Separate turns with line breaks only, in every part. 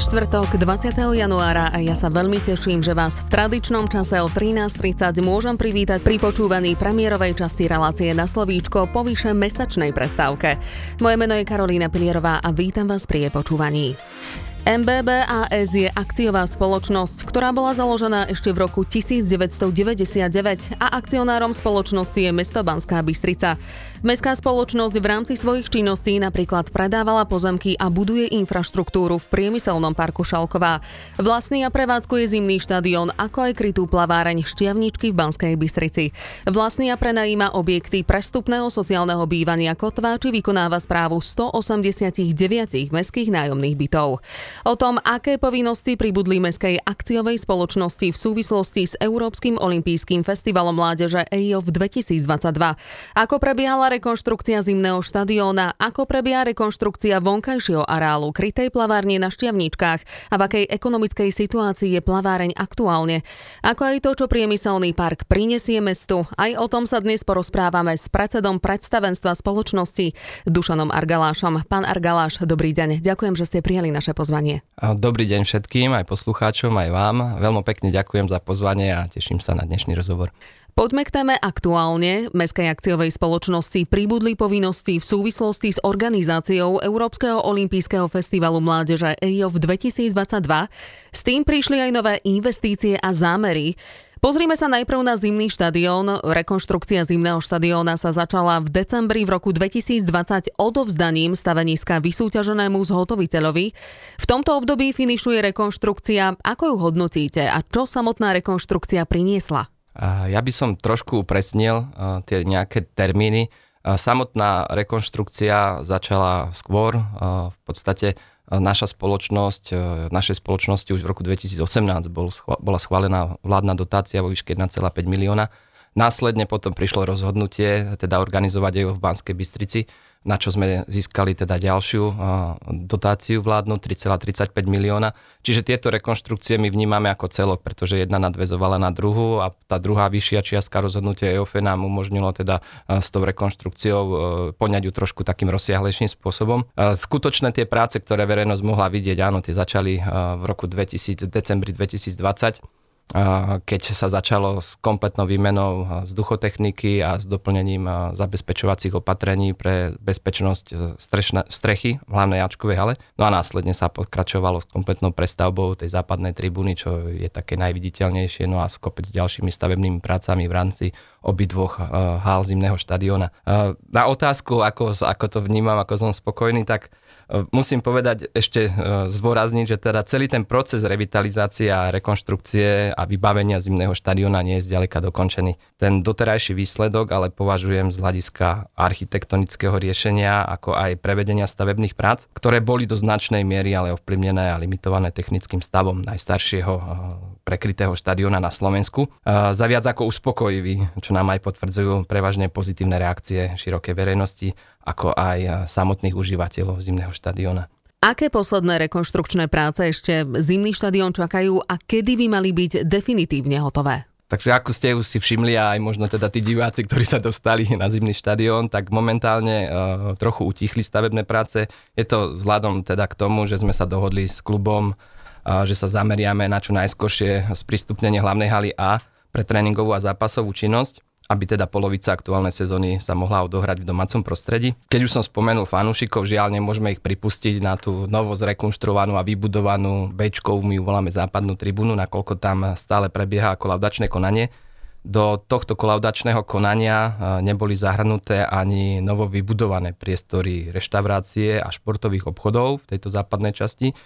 Štvrtok 20. januára a ja sa veľmi teším, že vás v tradičnom čase o 13.30 môžem privítať pri počúvaní premiérovej časti relácie na slovíčko po vyše mesačnej prestávke. Moje meno je Karolína Pilierová a vítam vás pri jej počúvaní. MBBAS je akciová spoločnosť, ktorá bola založená ešte v roku 1999 a akcionárom spoločnosti je mesto Banská Bystrica. Mestská spoločnosť v rámci svojich činností napríklad predávala pozemky a buduje infraštruktúru v priemyselnom parku Šalková. Vlastný a prevádzkuje zimný štadión, ako aj krytú plaváreň Štiavničky v Banskej Bystrici. Vlastný a prenajíma objekty prestupného sociálneho bývania Kotva či vykonáva správu 189 mestských nájomných bytov. O tom, aké povinnosti pribudli Mestskej akciovej spoločnosti v súvislosti s Európskym olympijským festivalom mládeže EIO v 2022. Ako prebiehala rekonštrukcia zimného štadióna, ako prebieha rekonštrukcia vonkajšieho areálu krytej plavárne na Šťavničkách a v akej ekonomickej situácii je plaváreň aktuálne, ako aj to, čo priemyselný park prinesie mestu. Aj o tom sa dnes porozprávame s predsedom predstavenstva spoločnosti Dušanom Argalášom. Pán Argaláš, dobrý deň. Ďakujem, že ste prijali naše pozvanie.
Dobrý deň všetkým, aj poslucháčom, aj vám. Veľmi pekne ďakujem za pozvanie a teším sa na dnešný rozhovor.
Poďme k téme aktuálne. Mestskej akciovej spoločnosti pribudli povinnosti v súvislosti s organizáciou Európskeho olympijského festivalu mládeže EIO v 2022. S tým prišli aj nové investície a zámery. Pozrime sa najprv na zimný štadión. Rekonštrukcia zimného štadióna sa začala v decembri v roku 2020 odovzdaním staveniska vysúťaženému zhotoviteľovi. V tomto období finišuje rekonštrukcia. Ako ju hodnotíte a čo samotná rekonštrukcia priniesla?
Ja by som trošku upresnil tie nejaké termíny. Samotná rekonštrukcia začala skôr. V podstate naša spoločnosť, v našej spoločnosti už v roku 2018 bol, bola schválená vládna dotácia vo výške 1,5 milióna. Následne potom prišlo rozhodnutie teda organizovať ju v Banskej Bystrici na čo sme získali teda ďalšiu dotáciu vládnu 3,35 milióna. Čiže tieto rekonštrukcie my vnímame ako celok, pretože jedna nadvezovala na druhú a tá druhá vyššia čiastka rozhodnutia EOFE nám umožnilo teda s tou rekonštrukciou poňať ju trošku takým rozsiahlejším spôsobom. Skutočné tie práce, ktoré verejnosť mohla vidieť, áno, tie začali v roku 2000, decembri 2020 keď sa začalo s kompletnou výmenou vzduchotechniky a s doplnením zabezpečovacích opatrení pre bezpečnosť e, strešna, strechy v hlavnej Ačkovej hale. No a následne sa pokračovalo s kompletnou prestavbou tej západnej tribúny, čo je také najviditeľnejšie, no a s kopec ďalšími stavebnými prácami v rámci obidvoch uh, hál zimného štadióna. Uh, na otázku, ako, ako to vnímam, ako som spokojný, tak Musím povedať ešte e, zvorazniť, že teda celý ten proces revitalizácie a rekonštrukcie a vybavenia zimného štadiona nie je zďaleka dokončený. Ten doterajší výsledok ale považujem z hľadiska architektonického riešenia ako aj prevedenia stavebných prác, ktoré boli do značnej miery ale ovplyvnené a limitované technickým stavom najstaršieho e, prekrytého štadiona na Slovensku. Za viac ako uspokojivý, čo nám aj potvrdzujú prevažne pozitívne reakcie širokej verejnosti ako aj samotných užívateľov zimného štadióna.
Aké posledné rekonštrukčné práce ešte zimný štadión čakajú a kedy by mali byť definitívne hotové?
Takže ako ste už si všimli a aj možno teda tí diváci, ktorí sa dostali na zimný štadión, tak momentálne uh, trochu utichli stavebné práce. Je to vzhľadom teda k tomu, že sme sa dohodli s klubom, že sa zameriame na čo najskôršie sprístupnenie hlavnej haly A pre tréningovú a zápasovú činnosť aby teda polovica aktuálnej sezóny sa mohla odohrať v domácom prostredí. Keď už som spomenul fanúšikov, žiaľ nemôžeme ich pripustiť na tú novo zrekonštruovanú a vybudovanú Bčkou, my ju voláme západnú tribúnu, nakoľko tam stále prebieha kolaudačné konanie. Do tohto kolaudačného konania e, neboli zahrnuté ani novo vybudované priestory reštaurácie a športových obchodov v tejto západnej časti,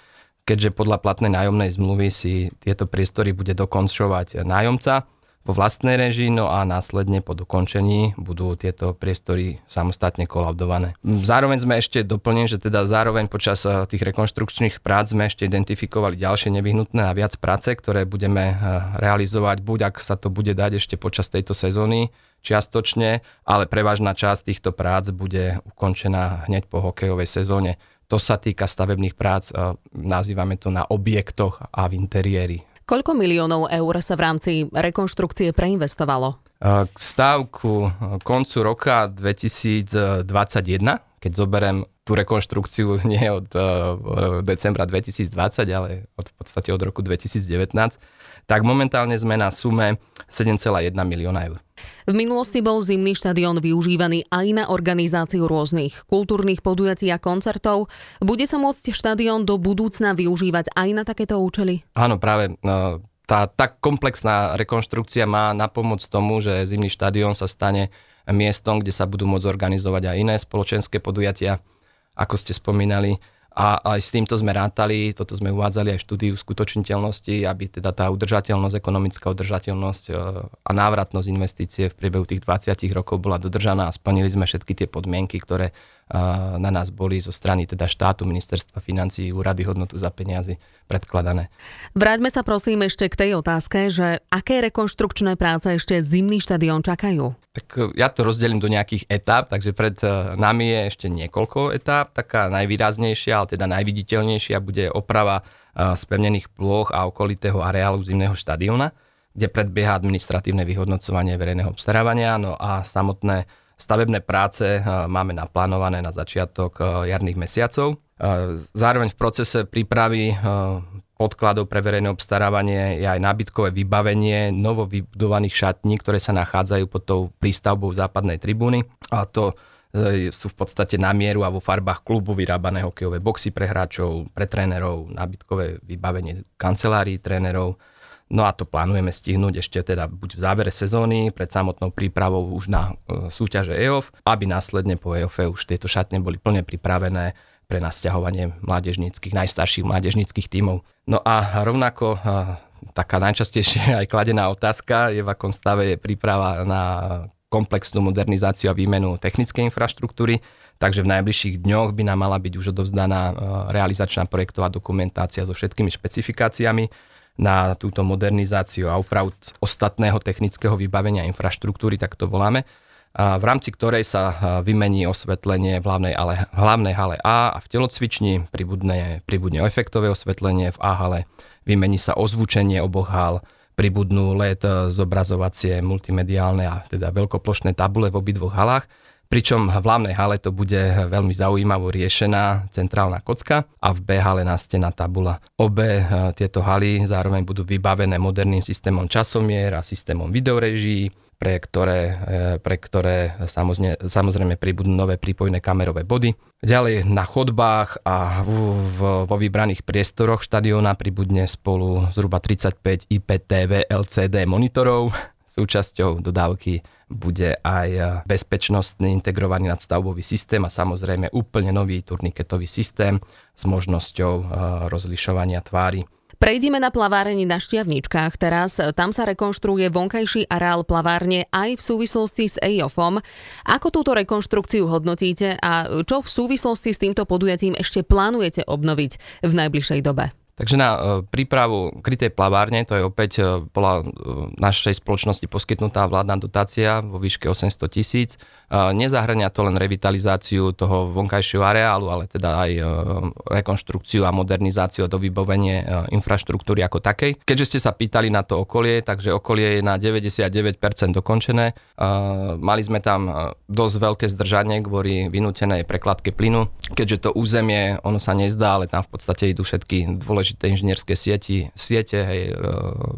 keďže podľa platnej nájomnej zmluvy si tieto priestory bude dokončovať nájomca vo vlastnej režii, no a následne po dokončení budú tieto priestory samostatne kolaudované. Zároveň sme ešte doplnili, že teda zároveň počas eh, tých rekonštrukčných prác sme ešte identifikovali ďalšie nevyhnutné a viac práce, ktoré budeme eh, realizovať, buď ak sa to bude dať ešte počas tejto sezóny, čiastočne, ale prevažná časť týchto prác bude ukončená hneď po hokejovej sezóne. To sa týka stavebných prác, nazývame to na objektoch a v interiéri
Koľko miliónov eur sa v rámci rekonštrukcie preinvestovalo?
K stávku koncu roka 2021, keď zoberiem tú rekonštrukciu nie od decembra 2020, ale od, v podstate od roku 2019, tak momentálne sme na sume 7,1 milióna eur.
V minulosti bol zimný štadión využívaný aj na organizáciu rôznych kultúrnych podujatí a koncertov. Bude sa môcť štadión do budúcna využívať aj na takéto účely?
Áno, práve no, tá tak komplexná rekonštrukcia má na pomoc tomu, že zimný štadión sa stane miestom, kde sa budú môcť organizovať aj iné spoločenské podujatia, ako ste spomínali a aj s týmto sme rátali, toto sme uvádzali aj v štúdiu skutočniteľnosti, aby teda tá udržateľnosť, ekonomická udržateľnosť e, a návratnosť investície v priebehu tých 20 rokov bola dodržaná a splnili sme všetky tie podmienky, ktoré na nás boli zo strany teda štátu, ministerstva financí, úrady hodnotu za peniazy predkladané.
Vráťme sa prosím ešte k tej otázke, že aké rekonštrukčné práce ešte zimný štadión čakajú?
Tak e, ja to rozdelím do nejakých etáp, takže pred e, nami je ešte niekoľko etáp. Taká najvýraznejšia, ale teda najviditeľnejšia bude oprava e, spevnených plôch a okolitého areálu zimného štadióna, kde predbieha administratívne vyhodnocovanie verejného obstarávania, no a samotné Stavebné práce eh, máme naplánované na začiatok eh, jarných mesiacov. Eh, zároveň v procese prípravy podkladov pre verejné obstarávanie je aj nábytkové vybavenie novo vybudovaných šatní, ktoré sa nachádzajú pod tou prístavbou západnej tribúny. A to sú v podstate na mieru a vo farbách klubu vyrábané hokejové boxy pre hráčov, pre trénerov, nábytkové vybavenie kancelárií trénerov, No a to plánujeme stihnúť ešte teda buď v závere sezóny, pred samotnou prípravou už na e, súťaže EOF, aby následne po EOF už tieto šatne boli plne pripravené pre nasťahovanie mládežníckých, najstarších mládežníckých tímov. No a rovnako e, taká najčastejšie aj kladená otázka je, v akom stave je príprava na komplexnú modernizáciu a výmenu technickej infraštruktúry, takže v najbližších dňoch by nám mala byť už odovzdaná e, realizačná projektová dokumentácia so všetkými špecifikáciami na túto modernizáciu a opravu ostatného technického vybavenia infraštruktúry, tak to voláme, v rámci ktorej sa vymení osvetlenie v hlavnej, ale, hlavnej hale A a v telocvični pribudne, pribudne efektové osvetlenie v A hale, vymení sa ozvučenie oboch hal, pribudnú LED zobrazovacie multimediálne a teda veľkoplošné tabule v obidvoch halách pričom v hlavnej hale to bude veľmi zaujímavo riešená centrálna kocka a v B hale nástená tabula. Obe e, tieto haly zároveň budú vybavené moderným systémom časomier a systémom videoreží, pre ktoré, e, pre ktoré samozrejme, samozrejme pribudnú nové prípojné kamerové body. Ďalej na chodbách a v, vo vybraných priestoroch štadióna pribudne spolu zhruba 35 IPTV LCD monitorov súčasťou dodávky bude aj e, bezpečnostný integrovaný nadstavbový systém a samozrejme úplne nový turniketový systém s možnosťou e, rozlišovania tvári.
Prejdime na plavárení na Šťavničkách teraz. Tam sa rekonštruuje vonkajší areál plavárne aj v súvislosti s EIOFom. Ako túto rekonštrukciu hodnotíte a čo v súvislosti s týmto podujatím ešte plánujete obnoviť v najbližšej dobe?
Takže na e, prípravu krytej plavárne, to je opäť e, bola e, našej spoločnosti poskytnutá vládna dotácia vo výške 800 tisíc. Nezahrania to len revitalizáciu toho vonkajšieho areálu, ale teda aj rekonštrukciu a modernizáciu a dovybovenie infraštruktúry ako takej. Keďže ste sa pýtali na to okolie, takže okolie je na 99% dokončené. Mali sme tam dosť veľké zdržanie kvôli vynútenej prekladke plynu. Keďže to územie, ono sa nezdá, ale tam v podstate idú všetky dôležité dôležité inžinierské sieti, siete, hej, e,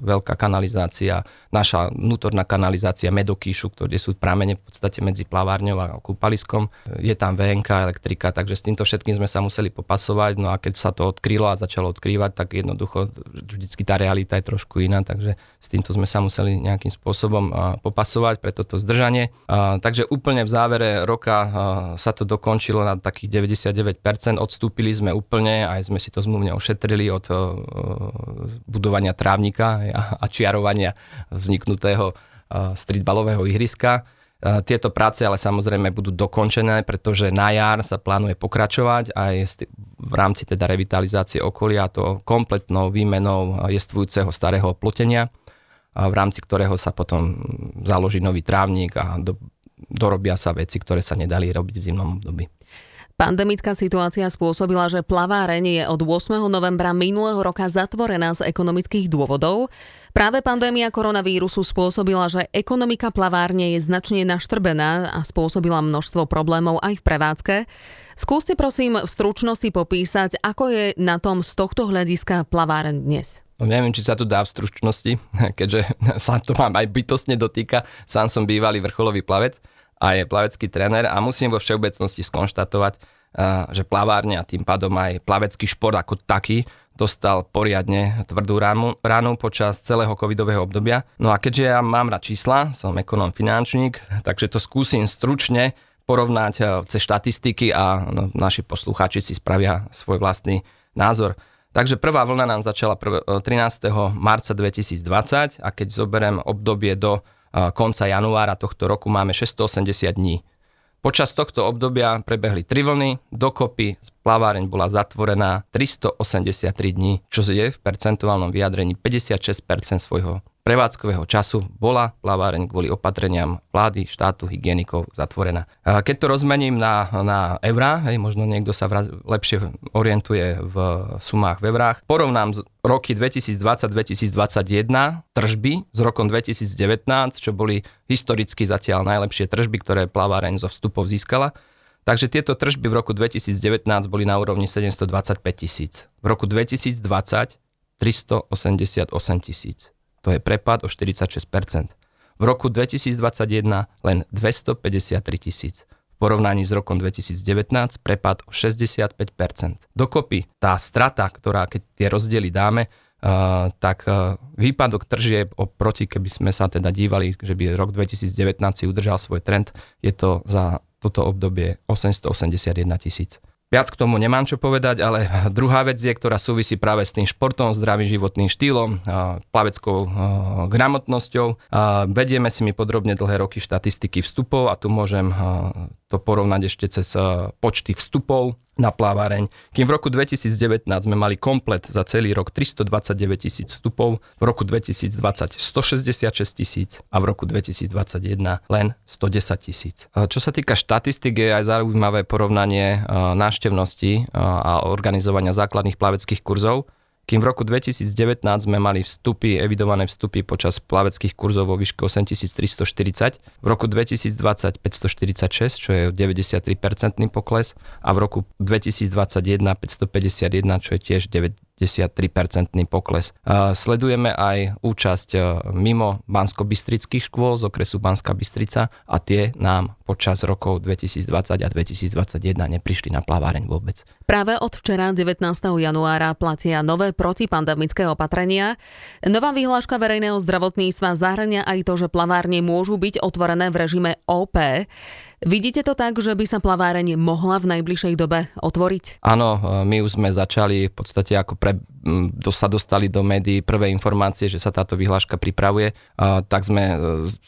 veľká kanalizácia, naša vnútorná kanalizácia Medokíšu, kde sú pramene v podstate medzi plavárňou a kúpaliskom. Je tam VNK, elektrika, takže s týmto všetkým sme sa museli popasovať, no a keď sa to odkrylo a začalo odkrývať, tak jednoducho vždycky tá realita je trošku iná, takže s týmto sme sa museli nejakým spôsobom popasovať pre toto zdržanie. Takže úplne v závere roka sa to dokončilo na takých 99%, odstúpili sme úplne, aj sme si to zmluvne ošetrili od eh, budovania trávnika a čiarovania vzniknutého eh, streetballového ihriska. Eh, tieto práce ale samozrejme budú dokončené, pretože na jar sa plánuje pokračovať aj v rámci teda revitalizácie okolia, to kompletnou výmenou jestvujúceho starého plotenia, v rámci ktorého sa potom založí nový trávnik a do, dorobia sa veci, ktoré sa nedali robiť v zimnom období.
Pandemická situácia spôsobila, že plaváreň je od 8. novembra minulého roka zatvorená z ekonomických dôvodov. Práve pandémia koronavírusu spôsobila, že ekonomika plavárne je značne naštrbená a spôsobila množstvo problémov aj v prevádzke. Skúste prosím v stručnosti popísať, ako je na tom z tohto hľadiska plaváreň dnes.
No, neviem, či sa to dá v stručnosti, keďže sa to mám aj bytostne dotýka. Sám som bývalý vrcholový plavec a je plavecký tréner a musím vo všeobecnosti skonštatovať, že plavárne a tým pádom aj plavecký šport ako taký dostal poriadne tvrdú ránu, ránu počas celého covidového obdobia. No a keďže ja mám rád čísla, som ekonom finančník, takže to skúsim stručne porovnať cez štatistiky a no, naši poslucháči si spravia svoj vlastný názor. Takže prvá vlna nám začala 13. marca 2020 a keď zoberiem obdobie do konca januára tohto roku máme 680 dní. Počas tohto obdobia prebehli tri vlny, dokopy plaváreň bola zatvorená 383 dní, čo je v percentuálnom vyjadrení 56% svojho prevádzkového času bola plaváreň kvôli opatreniam vlády, štátu, hygienikov zatvorená. Keď to rozmením na, na eurá, hej, možno niekto sa vraz, lepšie orientuje v sumách v eurách, porovnám roky 2020-2021 tržby s rokom 2019, čo boli historicky zatiaľ najlepšie tržby, ktoré plaváreň zo vstupov získala, Takže tieto tržby v roku 2019 boli na úrovni 725 tisíc. V roku 2020 388 tisíc. To je prepad o 46%. V roku 2021 len 253 tisíc. V porovnaní s rokom 2019 prepad o 65%. Dokopy tá strata, ktorá keď tie rozdiely dáme, Uh, tak uh, výpadok tržieb oproti, keby sme sa teda dívali, že by rok 2019 si udržal svoj trend, je to za toto obdobie 881 tisíc. Viac k tomu nemám čo povedať, ale druhá vec je, ktorá súvisí práve s tým športom, zdravým životným štýlom, plaveckou gramotnosťou. Vedieme si mi podrobne dlhé roky štatistiky vstupov a tu môžem to porovnať ešte cez počty vstupov na plávareň, kým v roku 2019 sme mali komplet za celý rok 329 tisíc vstupov, v roku 2020 166 tisíc a v roku 2021 len 110 tisíc. Čo sa týka štatistik, je aj zaujímavé porovnanie návštevnosti a organizovania základných plaveckých kurzov kým v roku 2019 sme mali vstupy, evidované vstupy počas plaveckých kurzov vo výške 8340, v roku 2020 546, čo je 93% pokles a v roku 2021 551, čo je tiež 53-percentný pokles. Sledujeme aj účasť e, mimo bansko-bystrických škôl z okresu Banská Bystrica a tie nám počas rokov 2020 a 2021 neprišli na plaváreň vôbec.
Práve od včera 19. januára platia nové protipandemické opatrenia. Nová vyhláška verejného zdravotníctva zahrania aj to, že plavárne môžu byť otvorené v režime OP. Vidíte to tak, že by sa plaváreň mohla v najbližšej dobe otvoriť?
Áno, my už sme začali v podstate ako pre, to sa dostali do médií prvé informácie, že sa táto vyhláška pripravuje, tak sme e,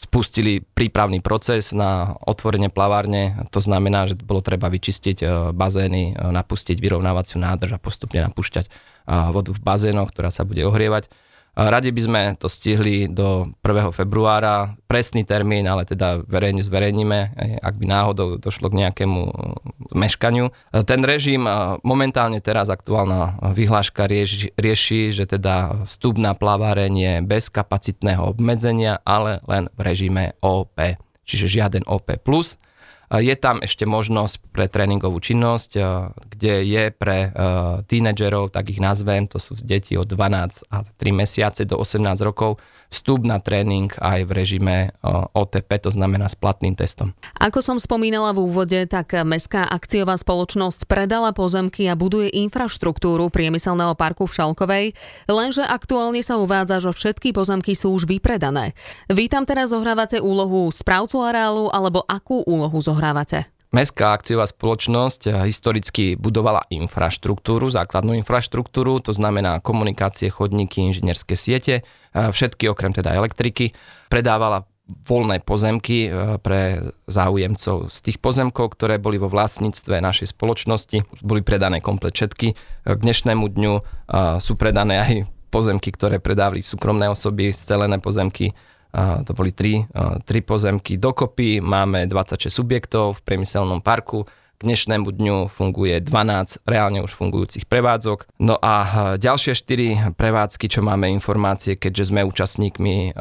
spustili prípravný proces na otvorenie plavárne. To znamená, že bolo treba vyčistiť e, bazény, e, napustiť vyrovnávaciu nádrž a postupne napúšťať vodu v bazénoch, ktorá sa bude ohrievať. Radi by sme to stihli do 1. februára, presný termín, ale teda verejne zverejníme, ak by náhodou došlo k nejakému uh, meškaniu. Ten režim momentálne teraz aktuálna vyhláška rieši, rieši že teda vstup na plaváreň je bez kapacitného obmedzenia, ale len v režime OP, čiže žiaden OP+. Je tam ešte možnosť pre tréningovú činnosť, kde je pre tínedžerov, tak ich nazvem, to sú deti od 12 a 3 mesiace do 18 rokov, vstup na tréning aj v režime OTP, to znamená s platným testom.
Ako som spomínala v úvode, tak Mestská akciová spoločnosť predala pozemky a buduje infraštruktúru priemyselného parku v Šalkovej, lenže aktuálne sa uvádza, že všetky pozemky sú už vypredané. Vy tam teraz zohrávate úlohu správcu areálu alebo akú úlohu zohrávate?
Mestská akciová spoločnosť historicky budovala infraštruktúru, základnú infraštruktúru, to znamená komunikácie, chodníky, inžinierské siete, všetky okrem teda elektriky. Predávala voľné pozemky pre záujemcov z tých pozemkov, ktoré boli vo vlastníctve našej spoločnosti. Boli predané komplet všetky. K dnešnému dňu sú predané aj pozemky, ktoré predávali súkromné osoby, scelené pozemky to boli tri, tri pozemky dokopy, máme 26 subjektov v priemyselnom parku, K dnešnému dňu funguje 12 reálne už fungujúcich prevádzok. No a ďalšie 4 prevádzky, čo máme informácie, keďže sme účastníkmi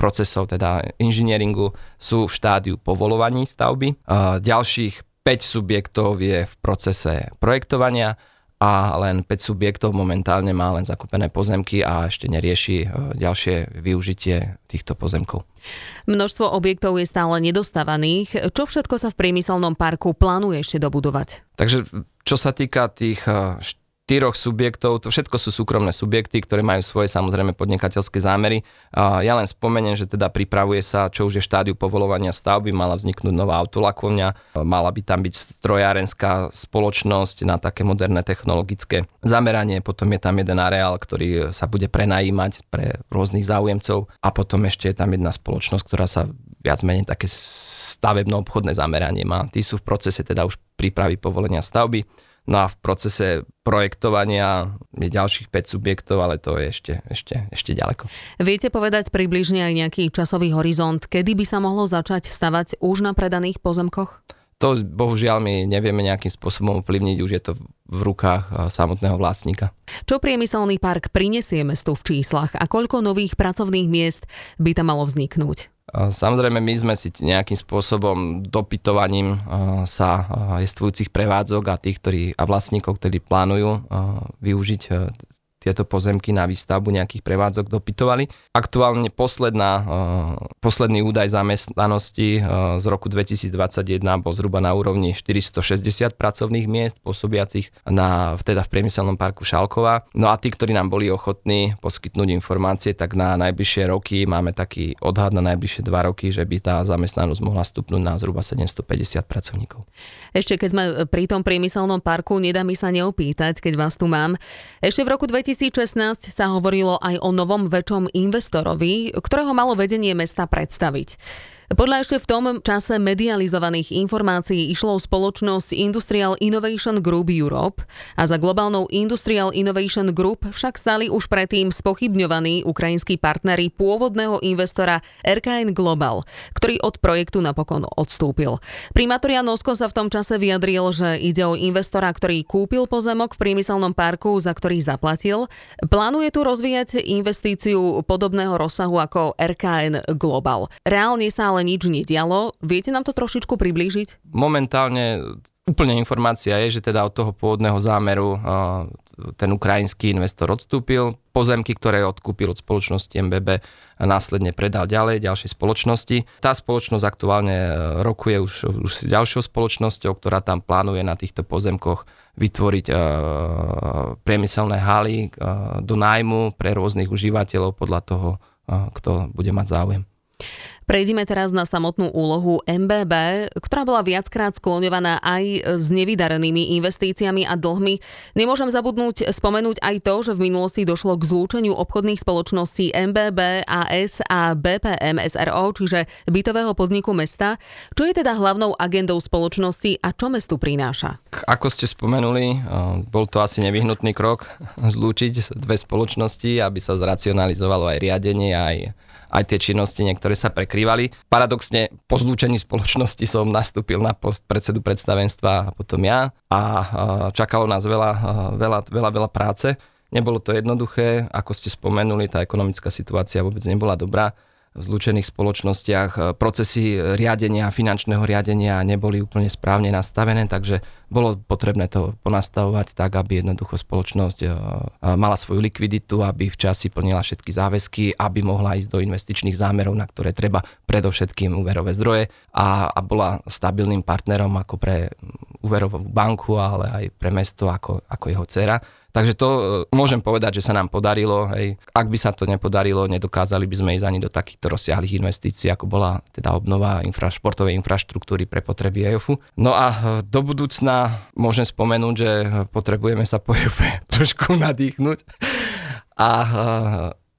procesov, teda inžinieringu, sú v štádiu povolovaní stavby. Ďalších 5 subjektov je v procese projektovania a len 5 subjektov momentálne má len zakúpené pozemky a ešte nerieši e, ďalšie využitie týchto pozemkov.
Množstvo objektov je stále nedostávaných. Čo všetko sa v priemyselnom parku plánuje ešte dobudovať?
Takže čo sa týka tých e, štyroch subjektov, to všetko sú súkromné subjekty, ktoré majú svoje samozrejme podnikateľské zámery. Ja len spomeniem, že teda pripravuje sa, čo už je v štádiu povolovania stavby, mala vzniknúť nová autolakovňa, mala by tam byť strojárenská spoločnosť na také moderné technologické zameranie, potom je tam jeden areál, ktorý sa bude prenajímať pre rôznych záujemcov a potom ešte je tam jedna spoločnosť, ktorá sa viac menej také stavebno-obchodné zameranie má. Tí sú v procese teda už prípravy povolenia stavby. No a v procese projektovania je ďalších 5 subjektov, ale to je ešte, ešte, ešte ďaleko.
Viete povedať približne aj nejaký časový horizont, kedy by sa mohlo začať stavať už na predaných pozemkoch?
To bohužiaľ my nevieme nejakým spôsobom ovplyvniť, už je to v rukách samotného vlastníka.
Čo priemyselný park prinesie mestu v číslach a koľko nových pracovných miest by tam malo vzniknúť?
Samozrejme, my sme si nejakým spôsobom dopytovaním sa jestvujúcich prevádzok a tých, ktorí, a vlastníkov, ktorí plánujú využiť tieto pozemky na výstavbu nejakých prevádzok dopytovali. Aktuálne posledná, uh, posledný údaj zamestnanosti uh, z roku 2021 bol zhruba na úrovni 460 pracovných miest pôsobiacich na, teda v priemyselnom parku Šalkova. No a tí, ktorí nám boli ochotní poskytnúť informácie, tak na najbližšie roky máme taký odhad na najbližšie dva roky, že by tá zamestnanosť mohla stupnúť na zhruba 750 pracovníkov.
Ešte keď sme pri tom priemyselnom parku, nedá mi sa neopýtať, keď vás tu mám. Ešte v roku 2000 2016 sa hovorilo aj o novom väčšom investorovi, ktorého malo vedenie mesta predstaviť. Podľa ešte v tom čase medializovaných informácií išlo spoločnosť Industrial Innovation Group Europe a za globálnou Industrial Innovation Group však stali už predtým spochybňovaní ukrajinskí partnery pôvodného investora RKN Global, ktorý od projektu napokon odstúpil. Primátor Jan Nosko sa v tom čase vyjadril, že ide o investora, ktorý kúpil pozemok v priemyselnom parku, za ktorý zaplatil. Plánuje tu rozvíjať investíciu podobného rozsahu ako RKN Global. Reálne sa ale ale nič nedialo. Viete nám to trošičku priblížiť?
Momentálne úplne informácia je, že teda od toho pôvodného zámeru ten ukrajinský investor odstúpil. Pozemky, ktoré odkúpil od spoločnosti MBB, následne predal ďalej ďalšej spoločnosti. Tá spoločnosť aktuálne e, rokuje už, už s ďalšou spoločnosťou, ktorá tam plánuje na týchto pozemkoch vytvoriť uh, priemyselné haly uh, do nájmu pre rôznych užívateľov podľa toho, uh, kto bude mať záujem.
Prejdime teraz na samotnú úlohu MBB, ktorá bola viackrát skloňovaná aj s nevydarenými investíciami a dlhmi. Nemôžem zabudnúť spomenúť aj to, že v minulosti došlo k zlúčeniu obchodných spoločností MBB, AS a BPM SRO, čiže bytového podniku mesta. Čo je teda hlavnou agendou spoločnosti a čo mestu prináša?
Ako ste spomenuli, bol to asi nevyhnutný krok zlúčiť dve spoločnosti, aby sa zracionalizovalo aj riadenie, aj aj tie činnosti niektoré sa prekrývali. Paradoxne po zlúčení spoločnosti som nastúpil na post predsedu predstavenstva a potom ja a čakalo nás veľa, veľa, veľa, veľa práce. Nebolo to jednoduché, ako ste spomenuli, tá ekonomická situácia vôbec nebola dobrá v zlučených spoločnostiach e, procesy riadenia, finančného riadenia neboli úplne správne nastavené, takže bolo potrebné to ponastavovať tak, aby jednoducho spoločnosť e, e, mala svoju likviditu, aby včas si plnila všetky záväzky, aby mohla ísť do investičných zámerov, na ktoré treba predovšetkým úverové zdroje a, a bola stabilným partnerom ako pre úverovú banku, ale aj pre mesto ako, ako jeho dcera. Takže to e, môžem povedať, že sa nám podarilo. Hej. Ak by sa to nepodarilo, nedokázali by sme ísť ani do takýchto rozsiahlých investícií, ako bola teda obnova infra, športovej infraštruktúry pre potreby EOFu. No a e, do budúcna môžem spomenúť, že potrebujeme sa po EOFe trošku nadýchnuť. A e,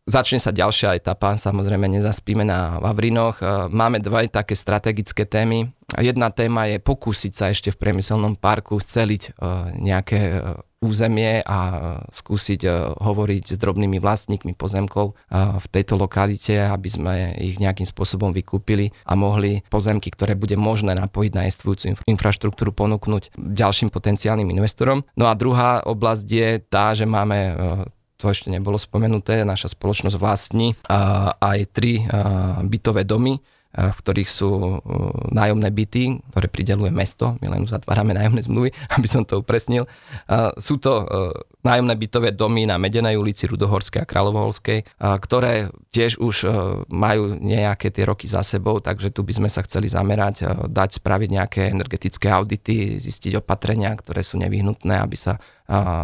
začne sa ďalšia etapa, samozrejme nezaspíme na Vavrinoch. Máme dva také strategické témy. Jedna téma je pokúsiť sa ešte v priemyselnom parku sceliť nejaké územie a skúsiť hovoriť s drobnými vlastníkmi pozemkov v tejto lokalite, aby sme ich nejakým spôsobom vykúpili a mohli pozemky, ktoré bude možné napojiť na existujúcu infraštruktúru, ponúknuť ďalším potenciálnym investorom. No a druhá oblasť je tá, že máme to ešte nebolo spomenuté, naša spoločnosť vlastní aj tri bytové domy, v ktorých sú nájomné byty, ktoré prideluje mesto. My len zatvárame nájomné zmluvy, aby som to upresnil. Sú to nájomné bytové domy na Medenej ulici, Rudohorskej a Kráľovoholskej, ktoré tiež už majú nejaké tie roky za sebou, takže tu by sme sa chceli zamerať, dať spraviť nejaké energetické audity, zistiť opatrenia, ktoré sú nevyhnutné, aby sa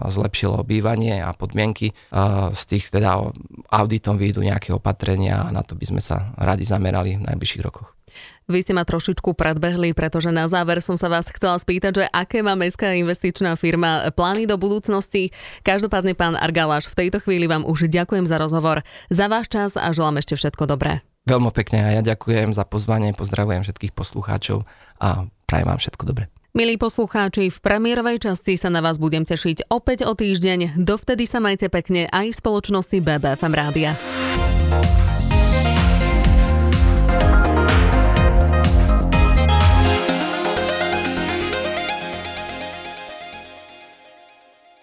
zlepšilo bývanie a podmienky. Z tých teda auditom výjdu nejaké opatrenia a na to by sme sa radi zamerali v najbližších rokoch.
Vy ste ma trošičku predbehli, pretože na záver som sa vás chcela spýtať, že aké má mestská investičná firma plány do budúcnosti. Každopádne, pán Argaláš, v tejto chvíli vám už ďakujem za rozhovor, za váš čas a želám ešte všetko dobré.
Veľmi pekne a ja ďakujem za pozvanie, pozdravujem všetkých poslucháčov a prajem vám všetko dobré.
Milí poslucháči, v premiérovej časti sa na vás budem tešiť opäť o týždeň. Dovtedy sa majte pekne aj v spoločnosti BBFM Rádia.